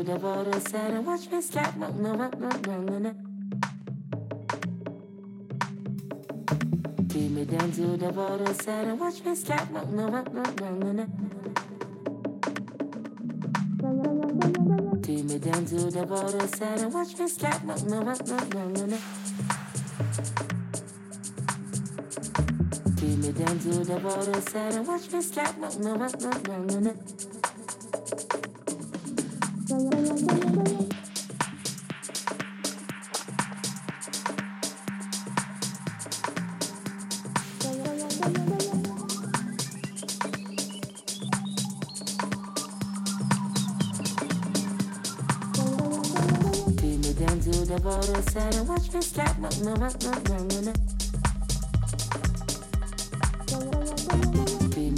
To the border side and watch me slap. No, no, no, no, no, no. Take me down to the border side and watch me slap. No, no, no, no, no, no. Take me down to the border side and watch me slap. No, no, no, no, no, no. Take me down to the border side and watch me slap. No, no, no, no, no, no. Beat me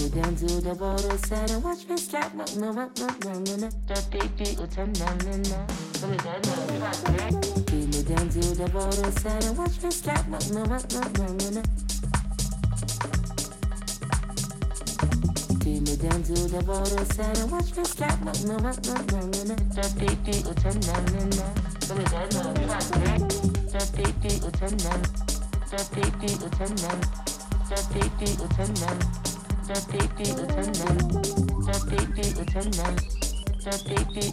down to the border side and watch me slap. No, no, no, no, no, no, no. No, no. Me down to the border side and watch me slap. No, no, no, no, no, no, no. Beat me down to the border side and watch me slap. No, no, no, no, no, no, no. That big beat will turn down, no, no. Will turn down. That big beat will turn down. That big beat will turn down. That big beat will turn down. That big beat will turn down. That big beat will turn down. That big beat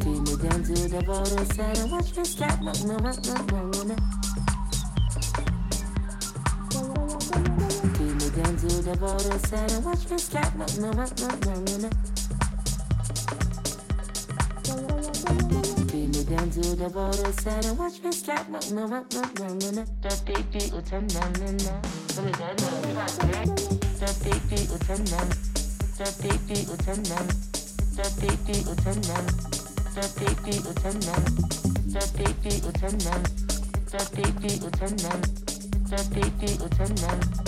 Take me down to the border side and watch me slap. No, no, no, no, no, no, the border side and watch me slap. No, no, no, no, no, no, no. Me down to the border side and watch me slap. No, no, no, no, no, no, no. the the big beat will turn down, no, no. That big beat will turn down. That big beat will turn down. That big beat will turn down. That big beat will turn down. That big beat will turn down. That big beat will turn down. That big beat will turn down.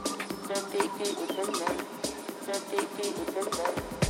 Thank you.